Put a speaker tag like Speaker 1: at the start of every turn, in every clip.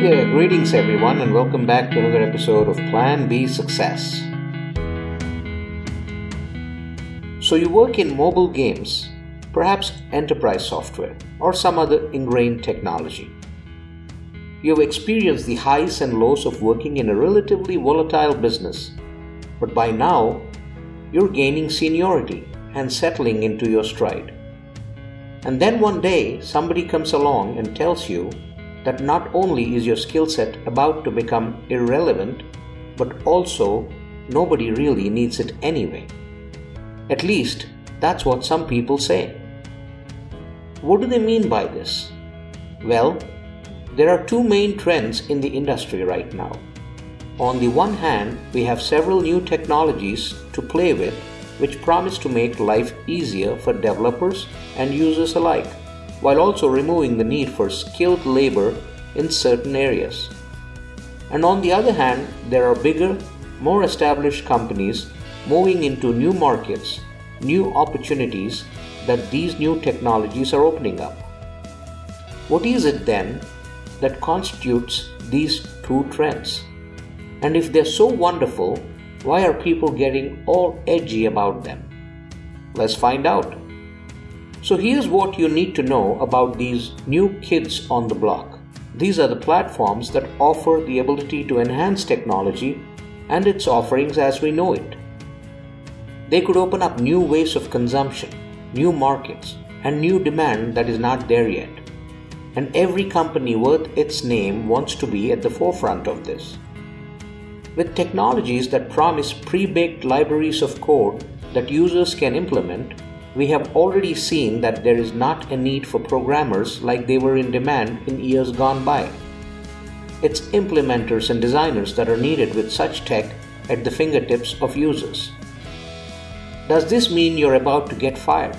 Speaker 1: Hey there, greetings everyone, and welcome back to another episode of Plan B Success. So, you work in mobile games, perhaps enterprise software, or some other ingrained technology. You have experienced the highs and lows of working in a relatively volatile business, but by now, you're gaining seniority and settling into your stride. And then one day, somebody comes along and tells you that not only is your skill set about to become irrelevant, but also nobody really needs it anyway. At least, that's what some people say. What do they mean by this? Well, there are two main trends in the industry right now. On the one hand, we have several new technologies to play with which promise to make life easier for developers and users alike while also removing the need for skilled labor in certain areas. And on the other hand, there are bigger, more established companies moving into new markets, new opportunities that these new technologies are opening up. What is it then that constitutes these two trends? And if they're so wonderful, why are people getting all edgy about them? Let's find out. So here's what you need to know about these new kids on the block. These are the platforms that offer the ability to enhance technology and its offerings as we know it. They could open up new ways of consumption, new markets, and new demand that is not there yet. And every company worth its name wants to be at the forefront of this. With technologies that promise pre baked libraries of code that users can implement, we have already seen that there is not a need for programmers like they were in demand in years gone by. It's implementers and designers that are needed with such tech at the fingertips of users. Does this mean you're about to get fired?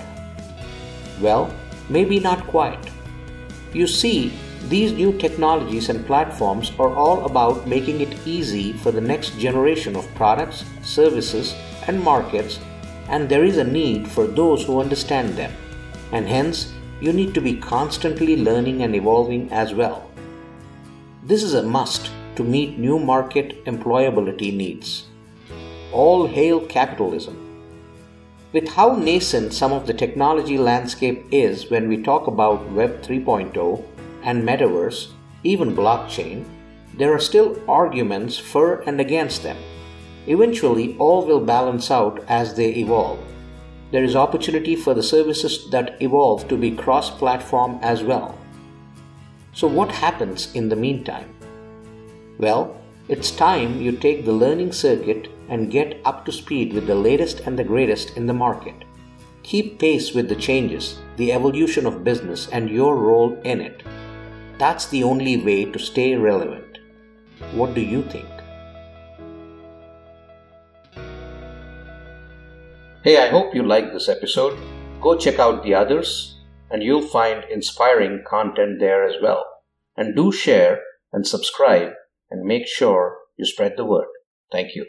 Speaker 1: Well, maybe not quite. You see, these new technologies and platforms are all about making it easy for the next generation of products, services, and markets and there is a need for those who understand them, and hence you need to be constantly learning and evolving as well. This is a must to meet new market employability needs. All hail capitalism. With how nascent some of the technology landscape is when we talk about Web 3.0 and metaverse, even blockchain, there are still arguments for and against them. Eventually, all will balance out as they evolve. There is opportunity for the services that evolve to be cross platform as well. So, what happens in the meantime? Well, it's time you take the learning circuit and get up to speed with the latest and the greatest in the market. Keep pace with the changes, the evolution of business, and your role in it. That's the only way to stay relevant. What do you think? Hey, I hope you liked this episode. Go check out the others, and you'll find inspiring content there as well. And do share and subscribe and make sure you spread the word. Thank you.